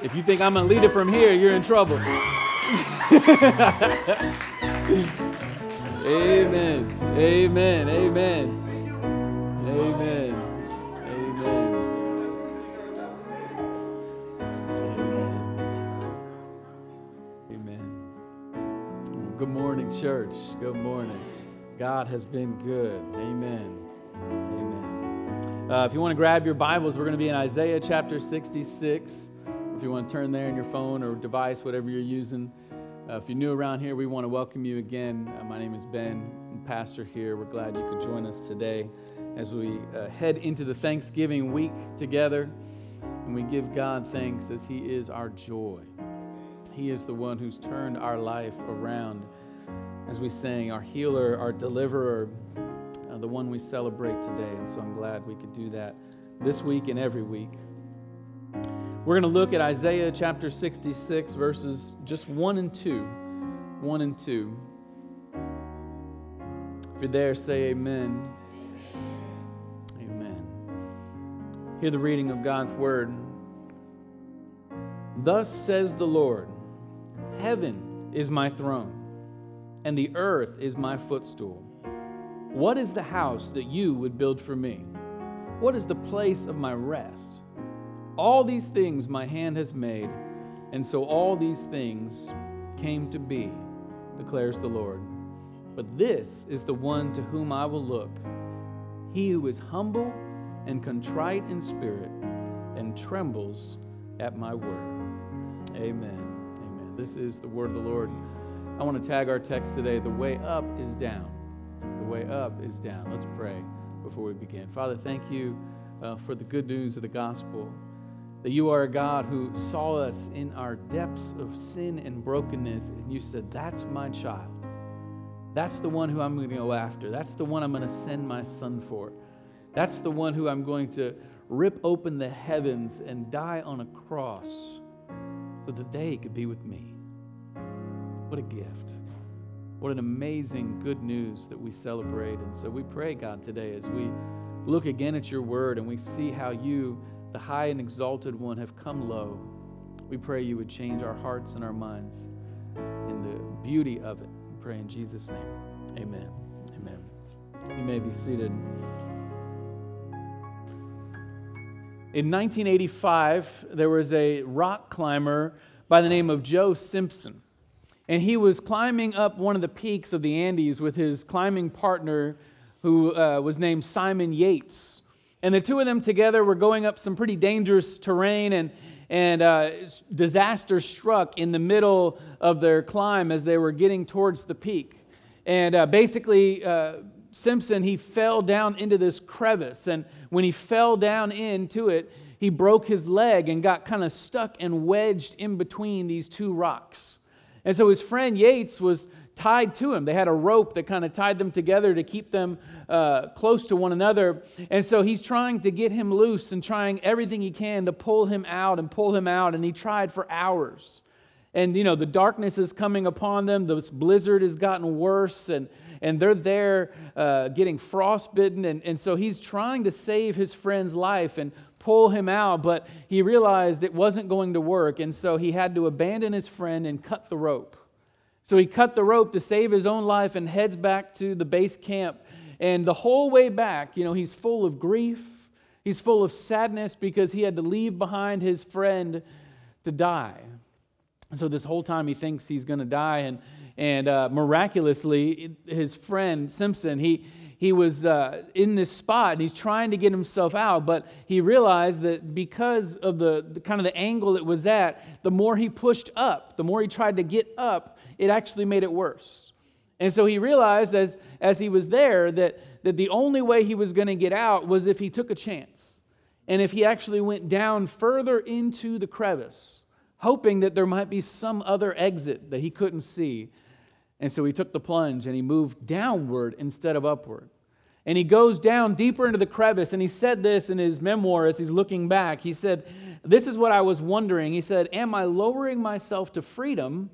If you think I'm going to lead it from here, you're in trouble. Amen. Amen. Amen. Amen. Amen. Amen. Good morning, church. Good morning. God has been good. Amen. Amen. Uh, if you want to grab your Bibles, we're going to be in Isaiah chapter 66. If you want to turn there in your phone or device, whatever you're using. Uh, if you're new around here, we want to welcome you again. Uh, my name is Ben, I'm pastor here. We're glad you could join us today as we uh, head into the Thanksgiving week together. And we give God thanks as He is our joy. He is the one who's turned our life around. As we sang, our healer, our deliverer, uh, the one we celebrate today. And so I'm glad we could do that this week and every week. We're going to look at Isaiah chapter 66, verses just 1 and 2. 1 and 2. If you're there, say amen. Amen. Hear the reading of God's word. Thus says the Lord Heaven is my throne, and the earth is my footstool. What is the house that you would build for me? What is the place of my rest? All these things my hand has made, and so all these things came to be, declares the Lord. But this is the one to whom I will look he who is humble and contrite in spirit and trembles at my word. Amen. Amen. This is the word of the Lord. I want to tag our text today the way up is down. The way up is down. Let's pray before we begin. Father, thank you uh, for the good news of the gospel that you are a God who saw us in our depths of sin and brokenness, and you said, That's my child. That's the one who I'm going to go after. That's the one I'm going to send my son for. That's the one who I'm going to rip open the heavens and die on a cross so that they could be with me. What a gift. What an amazing good news that we celebrate. And so we pray, God, today as we look again at your word and we see how you the high and exalted one, have come low. We pray you would change our hearts and our minds in the beauty of it. We pray in Jesus' name. Amen. Amen. You may be seated. In 1985, there was a rock climber by the name of Joe Simpson. And he was climbing up one of the peaks of the Andes with his climbing partner, who uh, was named Simon Yates. And the two of them together were going up some pretty dangerous terrain, and, and uh, disaster struck in the middle of their climb as they were getting towards the peak. And uh, basically, uh, Simpson, he fell down into this crevice. And when he fell down into it, he broke his leg and got kind of stuck and wedged in between these two rocks. And so his friend Yates was tied to him. They had a rope that kind of tied them together to keep them uh, close to one another. And so he's trying to get him loose and trying everything he can to pull him out and pull him out. And he tried for hours. And, you know, the darkness is coming upon them. This blizzard has gotten worse. And, and they're there uh, getting frostbitten. And, and so he's trying to save his friend's life and pull him out, but he realized it wasn't going to work. And so he had to abandon his friend and cut the rope. So he cut the rope to save his own life and heads back to the base camp. And the whole way back, you know, he's full of grief. He's full of sadness because he had to leave behind his friend to die. And so this whole time he thinks he's going to die. And, and uh, miraculously, his friend Simpson, he, he was uh, in this spot and he's trying to get himself out, but he realized that because of the, the, kind of the angle it was at, the more he pushed up, the more he tried to get up, it actually made it worse. And so he realized as, as he was there that, that the only way he was going to get out was if he took a chance. And if he actually went down further into the crevice, hoping that there might be some other exit that he couldn't see. And so he took the plunge and he moved downward instead of upward. And he goes down deeper into the crevice. And he said this in his memoir as he's looking back. He said, This is what I was wondering. He said, Am I lowering myself to freedom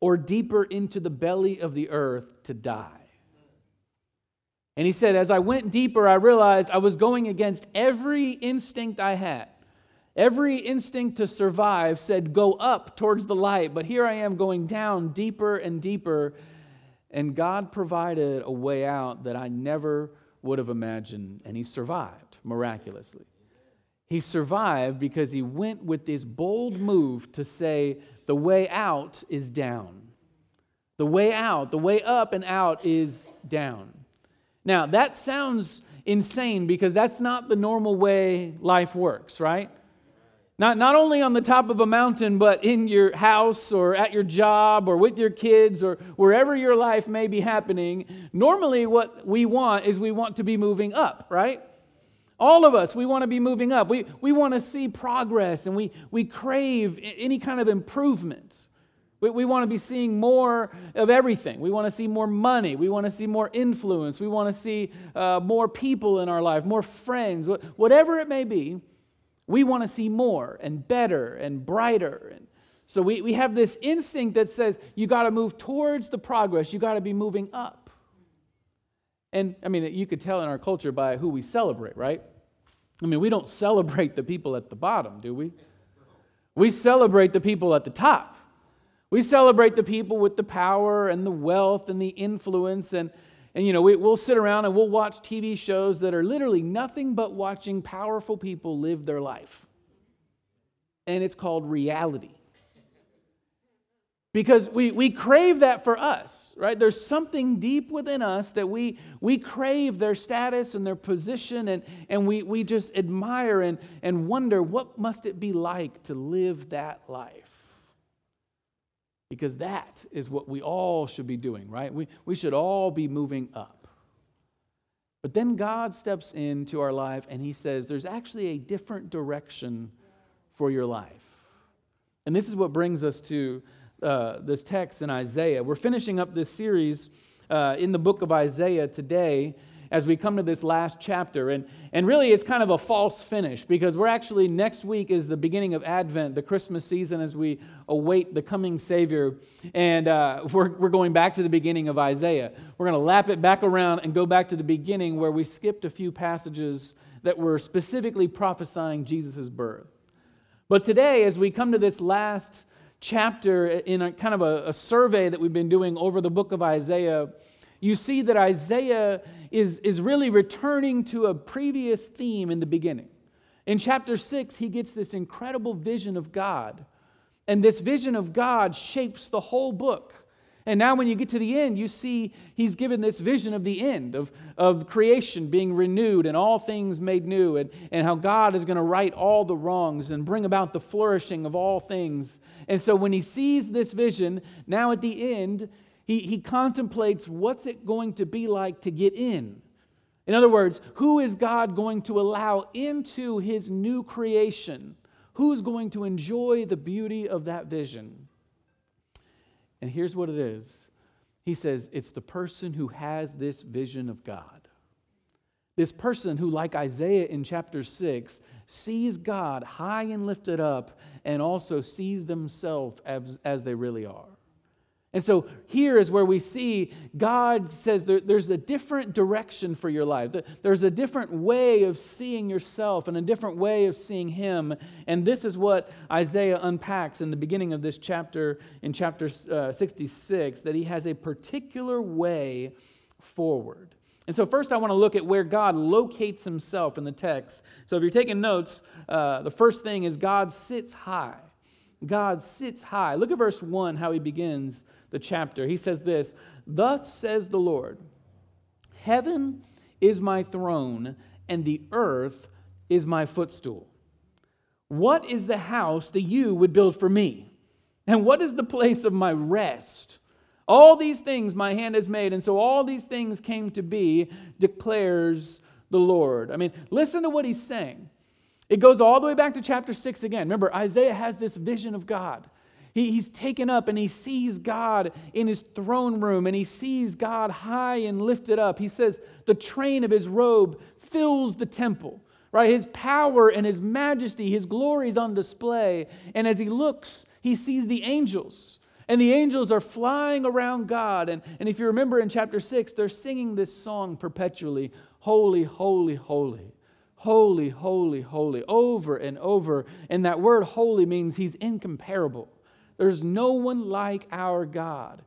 or deeper into the belly of the earth to die. And he said, As I went deeper, I realized I was going against every instinct I had. Every instinct to survive said, Go up towards the light, but here I am going down deeper and deeper. And God provided a way out that I never would have imagined, and he survived miraculously. He survived because he went with this bold move to say, The way out is down. The way out, the way up and out is down. Now, that sounds insane because that's not the normal way life works, right? Not, not only on the top of a mountain, but in your house or at your job or with your kids or wherever your life may be happening. Normally, what we want is we want to be moving up, right? All of us, we want to be moving up. We, we want to see progress and we, we crave any kind of improvement. We, we want to be seeing more of everything. We want to see more money. We want to see more influence. We want to see uh, more people in our life, more friends, whatever it may be. We want to see more and better and brighter. And so we, we have this instinct that says you got to move towards the progress, you got to be moving up. And I mean, you could tell in our culture by who we celebrate, right? I mean, we don't celebrate the people at the bottom, do we? We celebrate the people at the top. We celebrate the people with the power and the wealth and the influence and and, you know, we, will sit around and we'll watch TV shows that are literally nothing but watching powerful people live their life. And it's called reality. Because we, we crave that for us, right? There's something deep within us that we, we crave their status and their position, and, and we, we just admire and, and wonder what must it be like to live that life because that is what we all should be doing, right? We, we should all be moving up. But then God steps into our life and he says, There's actually a different direction for your life. And this is what brings us to uh, this text in Isaiah. We're finishing up this series uh, in the book of Isaiah today as we come to this last chapter. And, and really, it's kind of a false finish because we're actually, next week is the beginning of Advent, the Christmas season, as we await the coming Savior. And uh, we're, we're going back to the beginning of Isaiah. We're going to lap it back around and go back to the beginning where we skipped a few passages that were specifically prophesying Jesus' birth. But today, as we come to this last chapter in a kind of a, a survey that we've been doing over the book of Isaiah, you see that Isaiah is, is really returning to a previous theme in the beginning. In chapter 6, he gets this incredible vision of God. And this vision of God shapes the whole book. And now, when you get to the end, you see he's given this vision of the end, of, of creation being renewed and all things made new, and, and how God is going to right all the wrongs and bring about the flourishing of all things. And so, when he sees this vision, now at the end, he, he contemplates what's it going to be like to get in. In other words, who is God going to allow into his new creation? Who's going to enjoy the beauty of that vision? And here's what it is He says, it's the person who has this vision of God. This person who, like Isaiah in chapter 6, sees God high and lifted up and also sees themselves as, as they really are. And so here is where we see God says there, there's a different direction for your life. There's a different way of seeing yourself and a different way of seeing Him. And this is what Isaiah unpacks in the beginning of this chapter, in chapter uh, 66, that He has a particular way forward. And so, first, I want to look at where God locates Himself in the text. So, if you're taking notes, uh, the first thing is God sits high. God sits high. Look at verse 1, how He begins the chapter. He says this Thus says the Lord, Heaven is my throne, and the earth is my footstool. What is the house that you would build for me? And what is the place of my rest? All these things my hand has made, and so all these things came to be, declares the Lord. I mean, listen to what he's saying. It goes all the way back to chapter 6 again. Remember, Isaiah has this vision of God. He, he's taken up and he sees God in his throne room and he sees God high and lifted up. He says the train of his robe fills the temple, right? His power and his majesty, his glory is on display. And as he looks, he sees the angels. And the angels are flying around God. And, and if you remember in chapter 6, they're singing this song perpetually Holy, holy, holy. Holy, holy, holy, over and over. And that word holy means he's incomparable. There's no one like our God.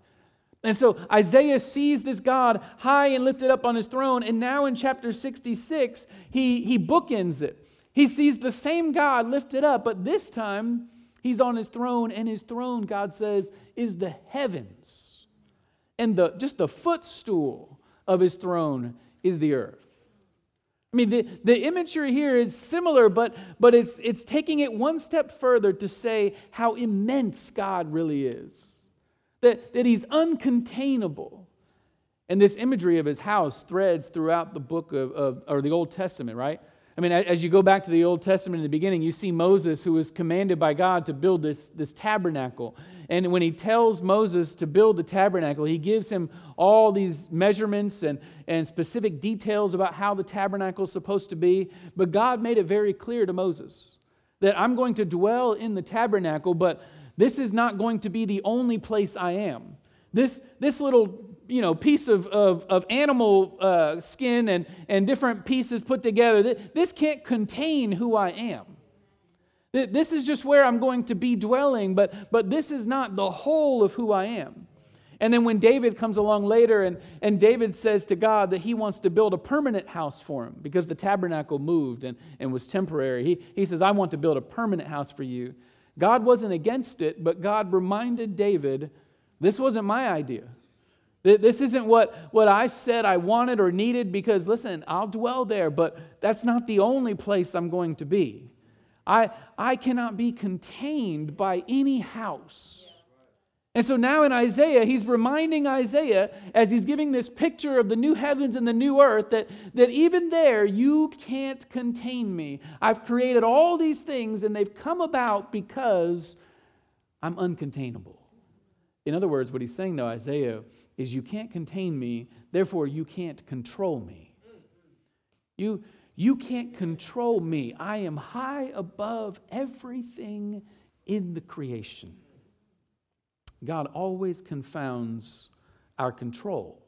And so Isaiah sees this God high and lifted up on his throne. And now in chapter 66, he, he bookends it. He sees the same God lifted up, but this time he's on his throne, and his throne, God says, is the heavens. And the, just the footstool of his throne is the earth. I mean, the, the imagery here is similar, but, but it's, it's taking it one step further to say how immense God really is, that, that he's uncontainable. And this imagery of his house threads throughout the book of, of or the Old Testament, right? I mean, as you go back to the Old Testament in the beginning, you see Moses who was commanded by God to build this, this tabernacle. And when he tells Moses to build the tabernacle, he gives him all these measurements and, and specific details about how the tabernacle is supposed to be. But God made it very clear to Moses that I'm going to dwell in the tabernacle, but this is not going to be the only place I am. This, this little you know, piece of, of, of animal uh, skin and, and different pieces put together. This can't contain who I am. This is just where I'm going to be dwelling, but, but this is not the whole of who I am. And then when David comes along later and, and David says to God that he wants to build a permanent house for him because the tabernacle moved and, and was temporary, he, he says, I want to build a permanent house for you. God wasn't against it, but God reminded David, this wasn't my idea. This isn't what, what I said I wanted or needed because, listen, I'll dwell there, but that's not the only place I'm going to be. I, I cannot be contained by any house. And so now in Isaiah, he's reminding Isaiah, as he's giving this picture of the new heavens and the new earth, that, that even there you can't contain me. I've created all these things, and they've come about because I'm uncontainable. In other words, what he's saying to Isaiah is you can't contain me, therefore you can't control me. You, you can't control me. I am high above everything in the creation. God always confounds our control.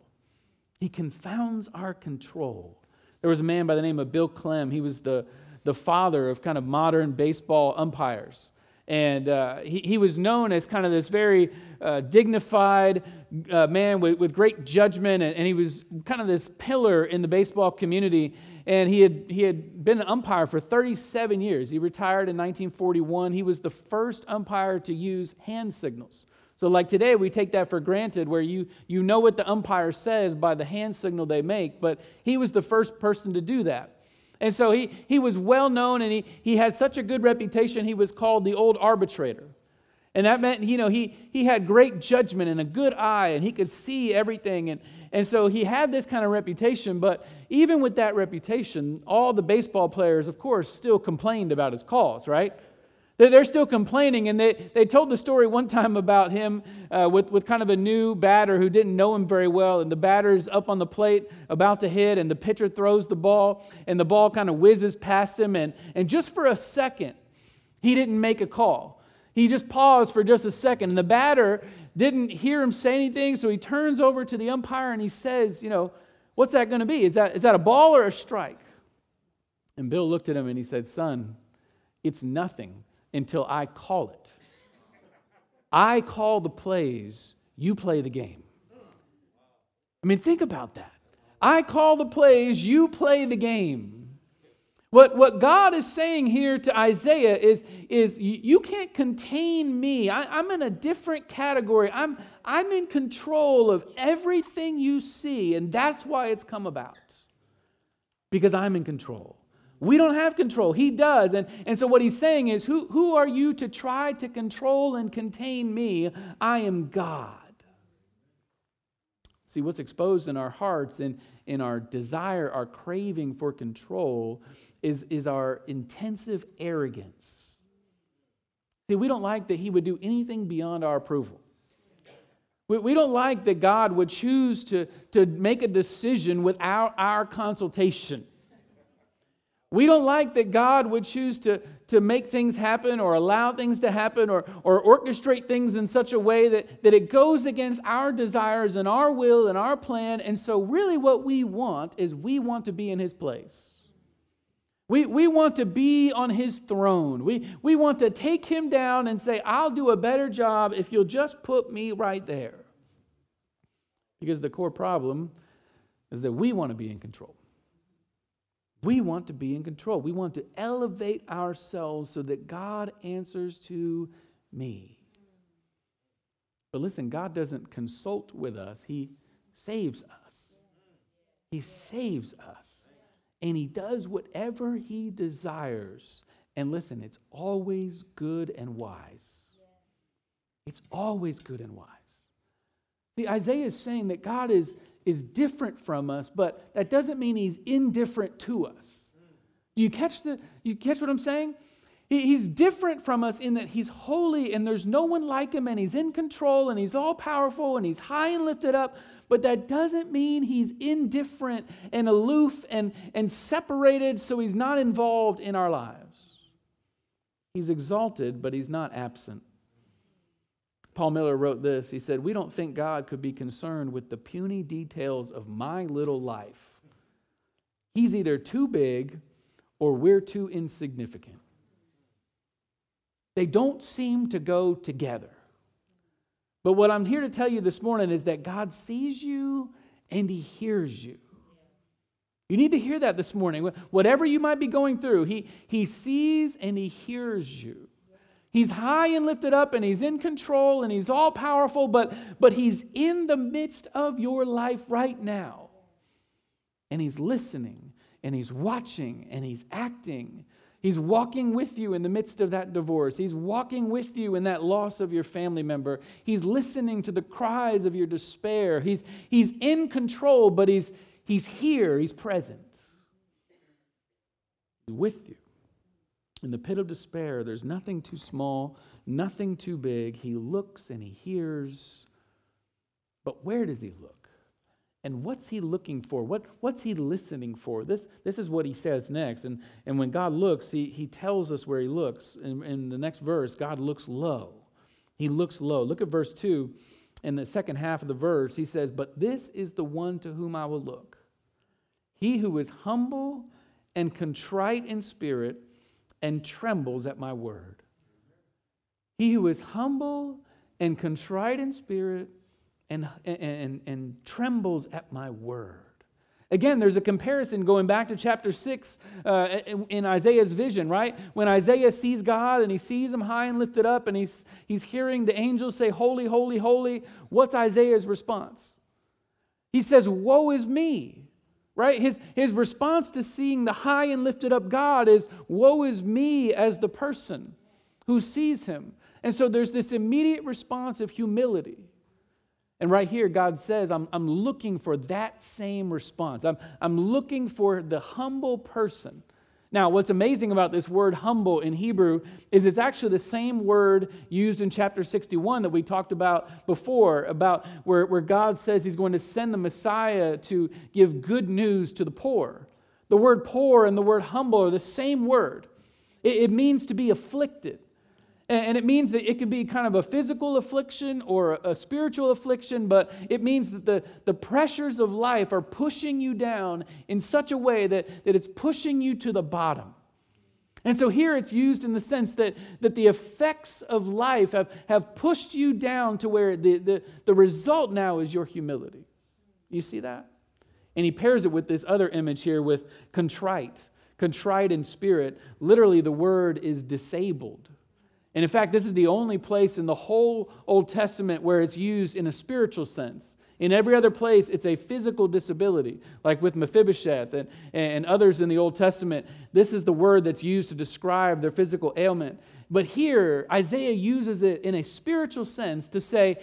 He confounds our control. There was a man by the name of Bill Klem. He was the, the father of kind of modern baseball umpires. And uh, he, he was known as kind of this very uh, dignified uh, man with, with great judgment, and, and, he was kind of this pillar in the baseball community. And he had, he had been an umpire for 37 years. He retired in 1941. He was the first umpire to use hand signals. So, like today, we take that for granted where you, you know what the umpire says by the hand signal they make, but he was the first person to do that. And so he, he was well known and he, he had such a good reputation, he was called the old arbitrator. And that meant, you know, he, he had great judgment and a good eye and he could see everything. And, and so he had this kind of reputation. But even with that reputation, all the baseball players, of course, still complained about his calls, right? They're still complaining, and they, they told the story one time about him uh, with, with kind of a new batter who didn't know him very well. And the batter's up on the plate about to hit, and the pitcher throws the ball, and the ball kind of whizzes past him. And, and just for a second, he didn't make a call. He just paused for just a second, and the batter didn't hear him say anything, so he turns over to the umpire and he says, You know, what's that going to be? Is that, is that a ball or a strike? And Bill looked at him and he said, Son, it's nothing until I call it. I call the plays, you play the game. I mean, think about that. I call the plays, you play the game. What, what God is saying here to Isaiah is, is you can't contain me. I, I'm in a different category. I'm, I'm in control of everything you see, and that's why it's come about. Because I'm in control. We don't have control. He does. And, and so what he's saying is, who, who are you to try to control and contain me? I am God. See, what's exposed in our hearts and in our desire, our craving for control, is, is our intensive arrogance. See, we don't like that he would do anything beyond our approval. We, we don't like that God would choose to, to make a decision without our consultation. We don't like that God would choose to, to make things happen or allow things to happen or, or orchestrate things in such a way that, that it goes against our desires and our will and our plan. And so, really, what we want is we want to be in His place. We, we want to be on his throne. We, we want to take him down and say, I'll do a better job if you'll just put me right there. Because the core problem is that we want to be in control. We want to be in control. We want to elevate ourselves so that God answers to me. But listen, God doesn't consult with us, He saves us. He saves us. And He does whatever He desires. And listen, it's always good and wise. It's always good and wise. See, Isaiah is saying that God is is different from us, but that doesn't mean he's indifferent to us. Do you catch the you catch what I'm saying? He, he's different from us in that he's holy and there's no one like him and he's in control and he's all powerful and he's high and lifted up, but that doesn't mean he's indifferent and aloof and, and separated so he's not involved in our lives. He's exalted, but he's not absent. Paul Miller wrote this. He said, We don't think God could be concerned with the puny details of my little life. He's either too big or we're too insignificant. They don't seem to go together. But what I'm here to tell you this morning is that God sees you and He hears you. You need to hear that this morning. Whatever you might be going through, He, he sees and He hears you. He's high and lifted up and he's in control and he's all powerful, but, but he's in the midst of your life right now. And he's listening and he's watching and he's acting. He's walking with you in the midst of that divorce. He's walking with you in that loss of your family member. He's listening to the cries of your despair. He's, he's in control, but he's, he's here, he's present. He's with you. In the pit of despair, there's nothing too small, nothing too big. He looks and he hears. But where does he look? And what's he looking for? What, what's he listening for? This, this is what he says next. And, and when God looks, he, he tells us where he looks. In, in the next verse, God looks low. He looks low. Look at verse 2. In the second half of the verse, he says, But this is the one to whom I will look. He who is humble and contrite in spirit and trembles at my word. He who is humble and contrite in spirit and, and, and, and trembles at my word. Again, there's a comparison going back to chapter 6 uh, in Isaiah's vision, right? When Isaiah sees God and he sees him high and lifted up and he's, he's hearing the angels say, Holy, holy, holy, what's Isaiah's response? He says, Woe is me right? His, his response to seeing the high and lifted up God is, Woe is me as the person who sees him. And so there's this immediate response of humility. And right here, God says, I'm, I'm looking for that same response. I'm, I'm looking for the humble person now, what's amazing about this word humble in Hebrew is it's actually the same word used in chapter 61 that we talked about before, about where, where God says he's going to send the Messiah to give good news to the poor. The word poor and the word humble are the same word. It, it means to be afflicted. And it means that it can be kind of a physical affliction or a spiritual affliction, but it means that the, the pressures of life are pushing you down in such a way that, that it's pushing you to the bottom. And so here it's used in the sense that, that the effects of life have, have pushed you down to where the, the, the result now is your humility. You see that? And he pairs it with this other image here with contrite. Contrite in spirit. Literally, the word is disabled. And in fact, this is the only place in the whole Old Testament where it's used in a spiritual sense. In every other place, it's a physical disability, like with Mephibosheth and, and others in the Old Testament. This is the word that's used to describe their physical ailment. But here, Isaiah uses it in a spiritual sense to say,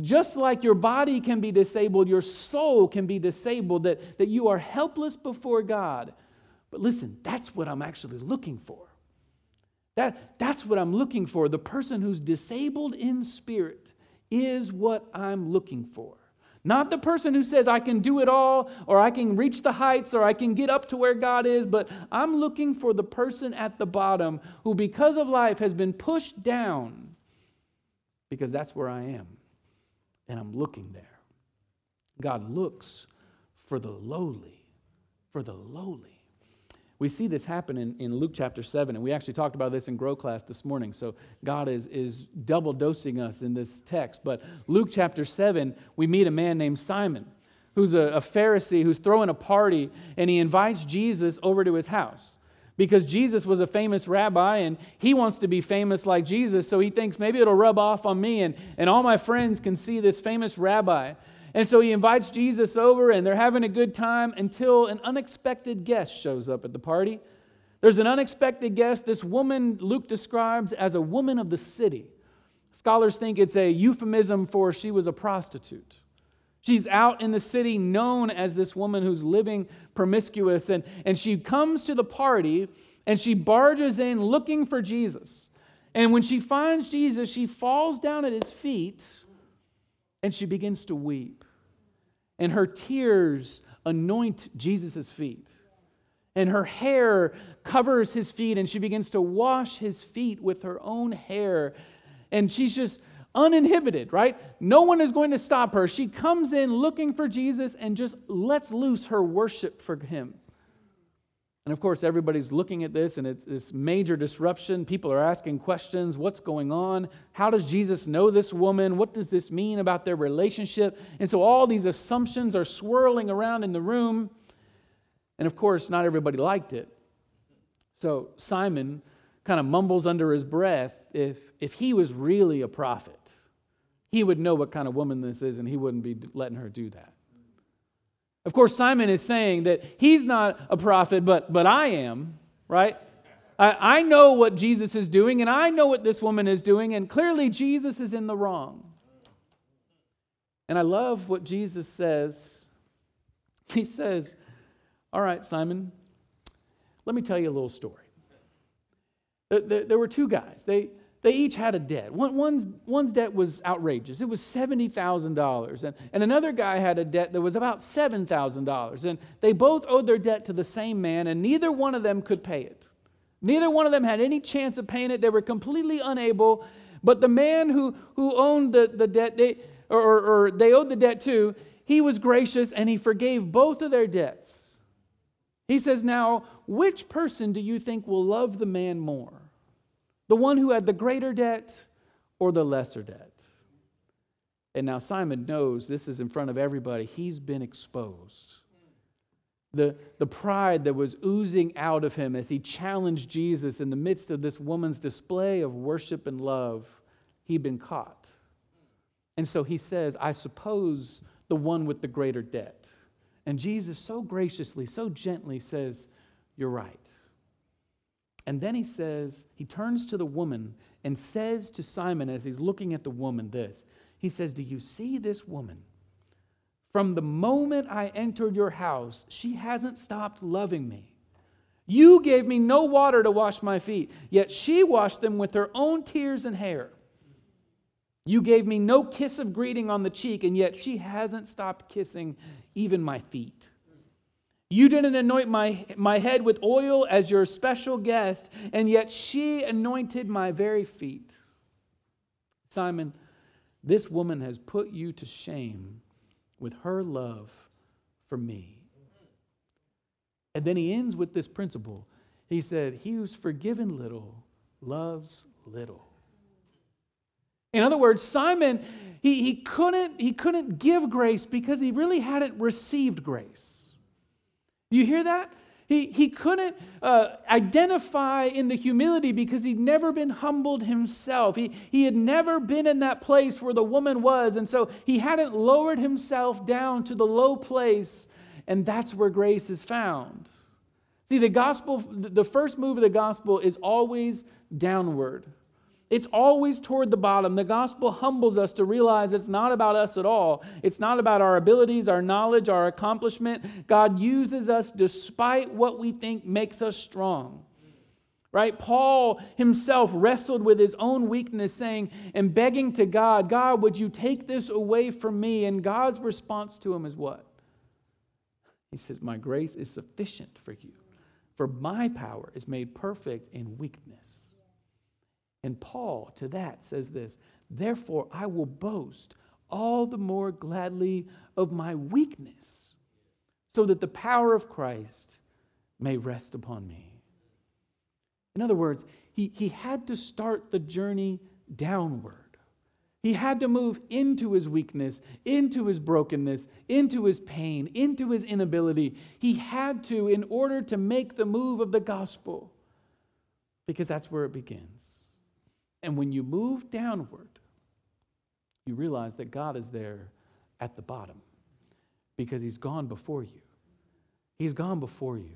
just like your body can be disabled, your soul can be disabled, that, that you are helpless before God. But listen, that's what I'm actually looking for. That, that's what I'm looking for. The person who's disabled in spirit is what I'm looking for. Not the person who says, I can do it all, or I can reach the heights, or I can get up to where God is, but I'm looking for the person at the bottom who, because of life, has been pushed down because that's where I am. And I'm looking there. God looks for the lowly, for the lowly. We see this happen in, in Luke chapter 7, and we actually talked about this in Grow class this morning. So God is, is double dosing us in this text. But Luke chapter 7, we meet a man named Simon, who's a, a Pharisee who's throwing a party, and he invites Jesus over to his house because Jesus was a famous rabbi and he wants to be famous like Jesus. So he thinks maybe it'll rub off on me and, and all my friends can see this famous rabbi. And so he invites Jesus over, and they're having a good time until an unexpected guest shows up at the party. There's an unexpected guest, this woman Luke describes as a woman of the city. Scholars think it's a euphemism for she was a prostitute. She's out in the city known as this woman who's living promiscuous, and, and she comes to the party and she barges in looking for Jesus. And when she finds Jesus, she falls down at his feet and she begins to weep. And her tears anoint Jesus' feet. And her hair covers his feet, and she begins to wash his feet with her own hair. And she's just uninhibited, right? No one is going to stop her. She comes in looking for Jesus and just lets loose her worship for him. And of course, everybody's looking at this and it's this major disruption. People are asking questions what's going on? How does Jesus know this woman? What does this mean about their relationship? And so all these assumptions are swirling around in the room. And of course, not everybody liked it. So Simon kind of mumbles under his breath if, if he was really a prophet, he would know what kind of woman this is and he wouldn't be letting her do that. Of course, Simon is saying that he's not a prophet, but, but I am, right? I, I know what Jesus is doing, and I know what this woman is doing, and clearly Jesus is in the wrong. And I love what Jesus says. He says, All right, Simon, let me tell you a little story. There were two guys. They, they each had a debt. One, one's, one's debt was outrageous. It was $70,000. And, and another guy had a debt that was about $7,000. And they both owed their debt to the same man, and neither one of them could pay it. Neither one of them had any chance of paying it. They were completely unable. But the man who, who owned the, the debt, they, or, or, or they owed the debt to, he was gracious and he forgave both of their debts. He says, Now, which person do you think will love the man more? The one who had the greater debt or the lesser debt? And now Simon knows this is in front of everybody. He's been exposed. The, the pride that was oozing out of him as he challenged Jesus in the midst of this woman's display of worship and love, he'd been caught. And so he says, I suppose the one with the greater debt. And Jesus so graciously, so gently says, You're right. And then he says, he turns to the woman and says to Simon as he's looking at the woman this He says, Do you see this woman? From the moment I entered your house, she hasn't stopped loving me. You gave me no water to wash my feet, yet she washed them with her own tears and hair. You gave me no kiss of greeting on the cheek, and yet she hasn't stopped kissing even my feet. You didn't anoint my, my head with oil as your special guest, and yet she anointed my very feet. Simon, this woman has put you to shame with her love for me. And then he ends with this principle. He said, He who's forgiven little loves little. In other words, Simon, he, he, couldn't, he couldn't give grace because he really hadn't received grace. You hear that? He, he couldn't uh, identify in the humility because he'd never been humbled himself. He, he had never been in that place where the woman was, and so he hadn't lowered himself down to the low place, and that's where grace is found. See, the gospel, the first move of the gospel is always downward. It's always toward the bottom. The gospel humbles us to realize it's not about us at all. It's not about our abilities, our knowledge, our accomplishment. God uses us despite what we think makes us strong. Right? Paul himself wrestled with his own weakness, saying and begging to God, God, would you take this away from me? And God's response to him is what? He says, My grace is sufficient for you, for my power is made perfect in weakness. And Paul to that says this Therefore, I will boast all the more gladly of my weakness, so that the power of Christ may rest upon me. In other words, he, he had to start the journey downward. He had to move into his weakness, into his brokenness, into his pain, into his inability. He had to in order to make the move of the gospel, because that's where it begins. And when you move downward, you realize that God is there at the bottom because he's gone before you. He's gone before you.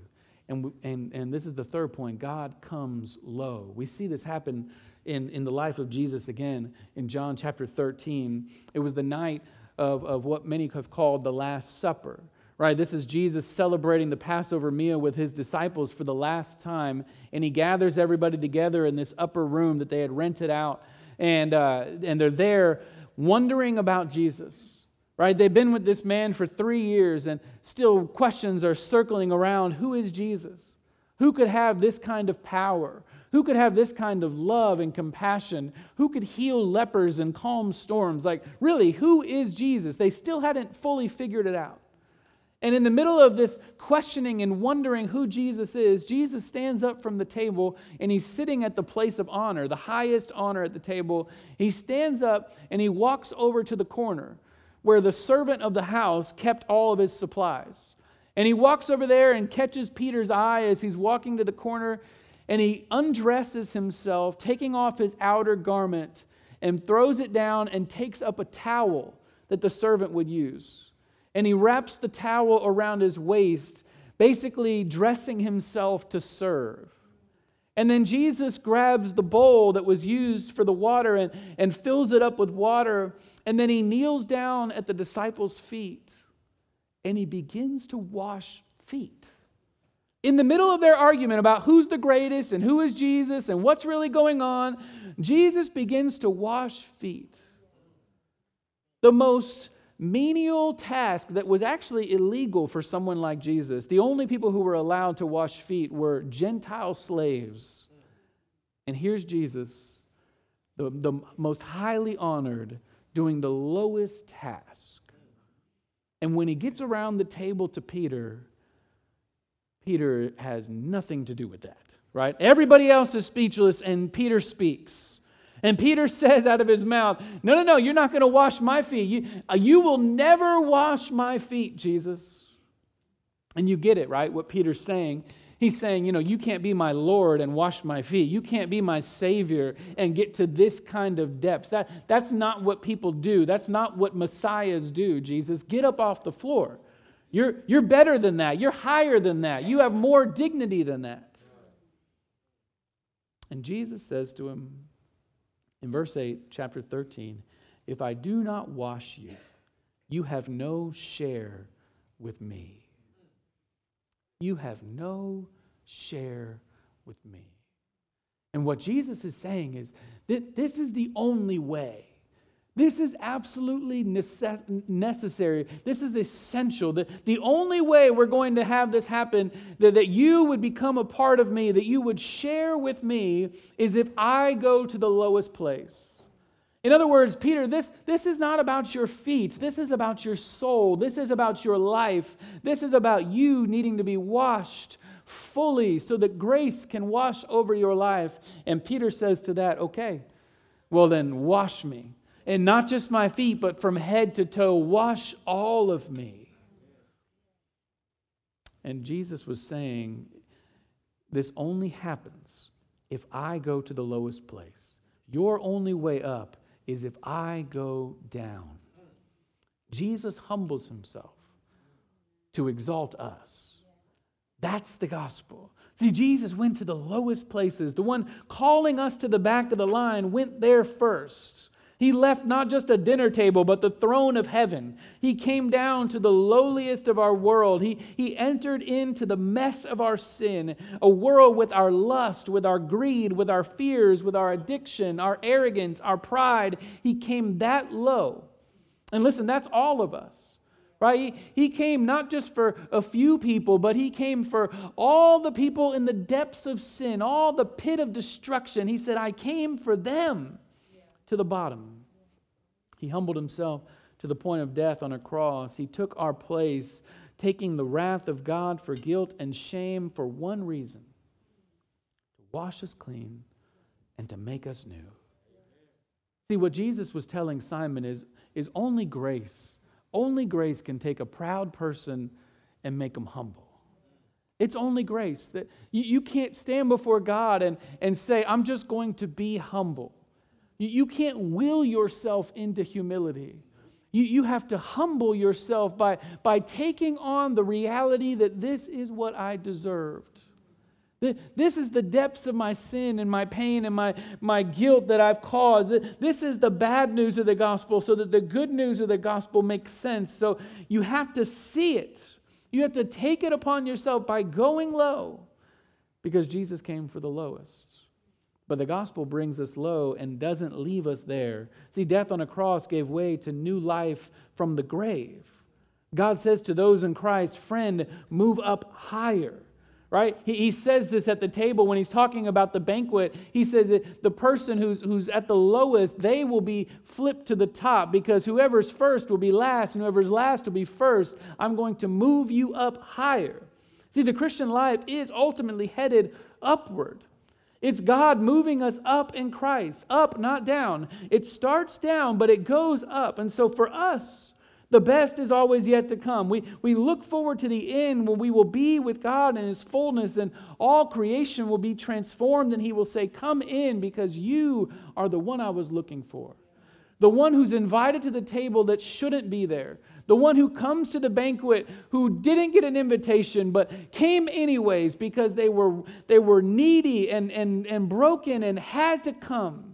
And, and, and this is the third point God comes low. We see this happen in, in the life of Jesus again in John chapter 13. It was the night of, of what many have called the Last Supper, right? This is Jesus celebrating the Passover meal with his disciples for the last time. And he gathers everybody together in this upper room that they had rented out. And, uh, and they're there wondering about Jesus right? They've been with this man for three years, and still questions are circling around who is Jesus? Who could have this kind of power? Who could have this kind of love and compassion? Who could heal lepers and calm storms? Like, really, who is Jesus? They still hadn't fully figured it out. And in the middle of this questioning and wondering who Jesus is, Jesus stands up from the table and he's sitting at the place of honor, the highest honor at the table. He stands up and he walks over to the corner where the servant of the house kept all of his supplies. And he walks over there and catches Peter's eye as he's walking to the corner, and he undresses himself, taking off his outer garment, and throws it down and takes up a towel that the servant would use. And he wraps the towel around his waist, basically dressing himself to serve. And then Jesus grabs the bowl that was used for the water and, and fills it up with water. And then he kneels down at the disciples' feet and he begins to wash feet. In the middle of their argument about who's the greatest and who is Jesus and what's really going on, Jesus begins to wash feet. The most menial task that was actually illegal for someone like Jesus. The only people who were allowed to wash feet were Gentile slaves. And here's Jesus, the, the most highly honored, doing the lowest task. And when he gets around the table to Peter, Peter has nothing to do with that, right? Everybody else is speechless, and Peter speaks. And Peter says out of his mouth, No, no, no, you're not going to wash my feet. You, uh, you will never wash my feet, Jesus. And you get it, right? What Peter's saying. He's saying, you know, you can't be my Lord and wash my feet. You can't be my Savior and get to this kind of depths. That, that's not what people do. That's not what Messiahs do, Jesus. Get up off the floor. You're, you're better than that. You're higher than that. You have more dignity than that. And Jesus says to him, in verse 8, chapter 13, if I do not wash you, you have no share with me. You have no share with me. And what Jesus is saying is that this is the only way this is absolutely necessary. This is essential. The, the only way we're going to have this happen, that, that you would become a part of me, that you would share with me, is if I go to the lowest place. In other words, Peter, this, this is not about your feet. This is about your soul. This is about your life. This is about you needing to be washed fully so that grace can wash over your life. And Peter says to that, okay, well then, wash me and not just my feet, but from head to toe, wash all of me. And Jesus was saying, This only happens if I go to the lowest place. Your only way up is if I go down. Jesus humbles himself to exalt us. That's the gospel. See, Jesus went to the lowest places. The one calling us to the back of the line went there first. He left not just a dinner table, but the throne of heaven. He came down to the lowliest of our world. He, he entered into the mess of our sin, a world with our lust, with our greed, with our fears, with our addiction, our arrogance, our pride. He came that low. And listen, that's all of us. Right? He, he came not just for a few people, but he came for all the people in the depths of sin, all the pit of destruction. He said, I came for them to the bottom. He humbled himself to the point of death on a cross. He took our place, taking the wrath of God for guilt and shame for one reason to wash us clean and to make us new. See, what Jesus was telling Simon is, is only grace, only grace can take a proud person and make them humble. It's only grace that you, you can't stand before God and, and say, I'm just going to be humble. You, can't will yourself into humility. You, you have to humble yourself by, by taking on the reality that this is what I deserved. This is the depths of my sin and my pain and my, my guilt that I've caused. This is the bad news of the gospel so that the good news of the gospel makes sense. So you have to see it. You have to take it upon yourself by going low because Jesus came for the lowest. But the gospel brings us low and doesn't leave us there. See, death on a cross gave way to new life from the grave. God says to those in Christ, friend, move up higher right? He, he says this at the table when he's talking about the banquet. He says that the person who's, who's at the lowest, they will be flipped to the top because whoever's first will be last, and whoever's last will be first. I'm going to move you up higher. See, the Christian life is ultimately headed upward. It's God moving us up in Christ, up, not down. It starts down, but it goes up. And so for us, the best is always yet to come. We, we look forward to the end when we will be with God in His fullness and all creation will be transformed, and He will say, Come in because you are the one I was looking for. The one who's invited to the table that shouldn't be there. The one who comes to the banquet who didn't get an invitation but came anyways because they were, they were needy and, and, and broken and had to come.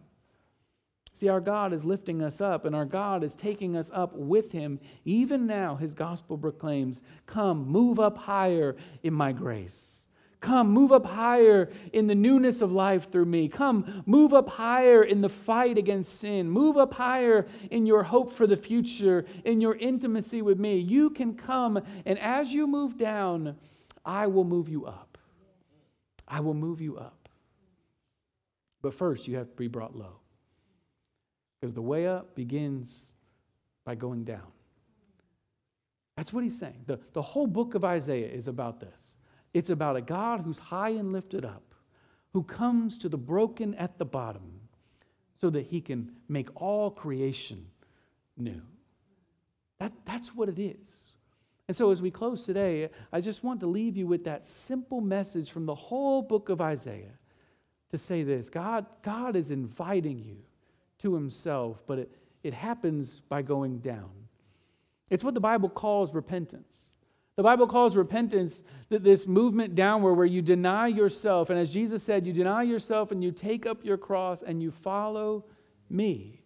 See, our God is lifting us up, and our God is taking us up with Him. Even now, His gospel proclaims Come, move up higher in my grace. Come, move up higher in the newness of life through me. Come, move up higher in the fight against sin. Move up higher in your hope for the future, in your intimacy with me. You can come, and as you move down, I will move you up. I will move you up. But first, you have to be brought low. Because the way up begins by going down. That's what he's saying. The, the whole book of Isaiah is about this. It's about a God who's high and lifted up, who comes to the broken at the bottom so that he can make all creation new. That, that's what it is. And so, as we close today, I just want to leave you with that simple message from the whole book of Isaiah to say this God, God is inviting you to himself, but it, it happens by going down. It's what the Bible calls repentance. The Bible calls repentance that this movement downward where you deny yourself. And as Jesus said, you deny yourself and you take up your cross and you follow me.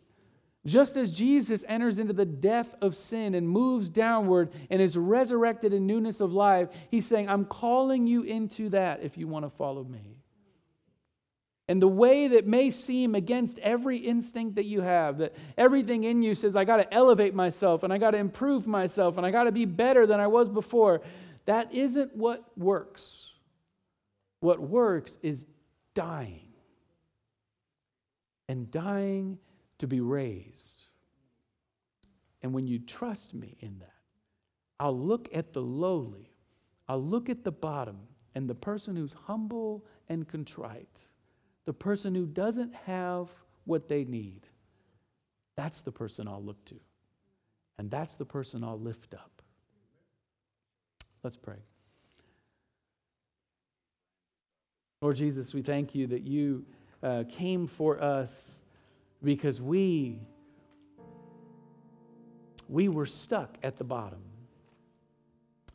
Just as Jesus enters into the death of sin and moves downward and is resurrected in newness of life, he's saying, I'm calling you into that if you want to follow me. And the way that may seem against every instinct that you have, that everything in you says, I got to elevate myself and I got to improve myself and I got to be better than I was before, that isn't what works. What works is dying and dying to be raised. And when you trust me in that, I'll look at the lowly, I'll look at the bottom, and the person who's humble and contrite the person who doesn't have what they need, that's the person I'll look to. And that's the person I'll lift up. Let's pray. Lord Jesus, we thank you that you uh, came for us because we we were stuck at the bottom.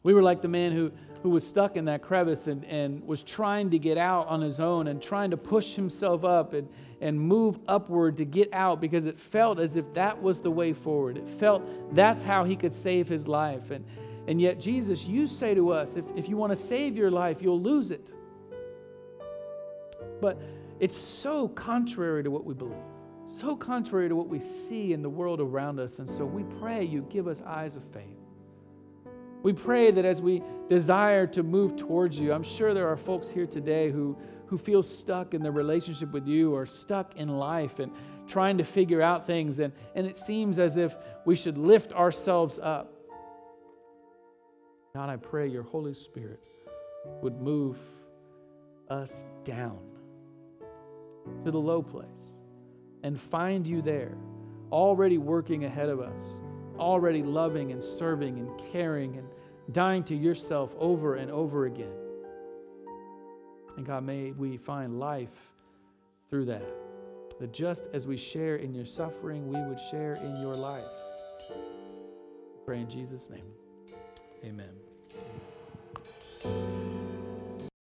We were like the man who who was stuck in that crevice and, and was trying to get out on his own and trying to push himself up and, and move upward to get out because it felt as if that was the way forward. It felt that's how he could save his life. And, and yet, Jesus, you say to us, if, if you want to save your life, you'll lose it. But it's so contrary to what we believe, so contrary to what we see in the world around us. And so we pray you give us eyes of faith. We pray that as we desire to move towards you, I'm sure there are folks here today who, who feel stuck in their relationship with you or stuck in life and trying to figure out things, and, and it seems as if we should lift ourselves up. God, I pray your Holy Spirit would move us down to the low place and find you there, already working ahead of us, already loving and serving and caring and dying to yourself over and over again. And God, may we find life through that. That just as we share in your suffering, we would share in your life. Pray in Jesus' name. Amen.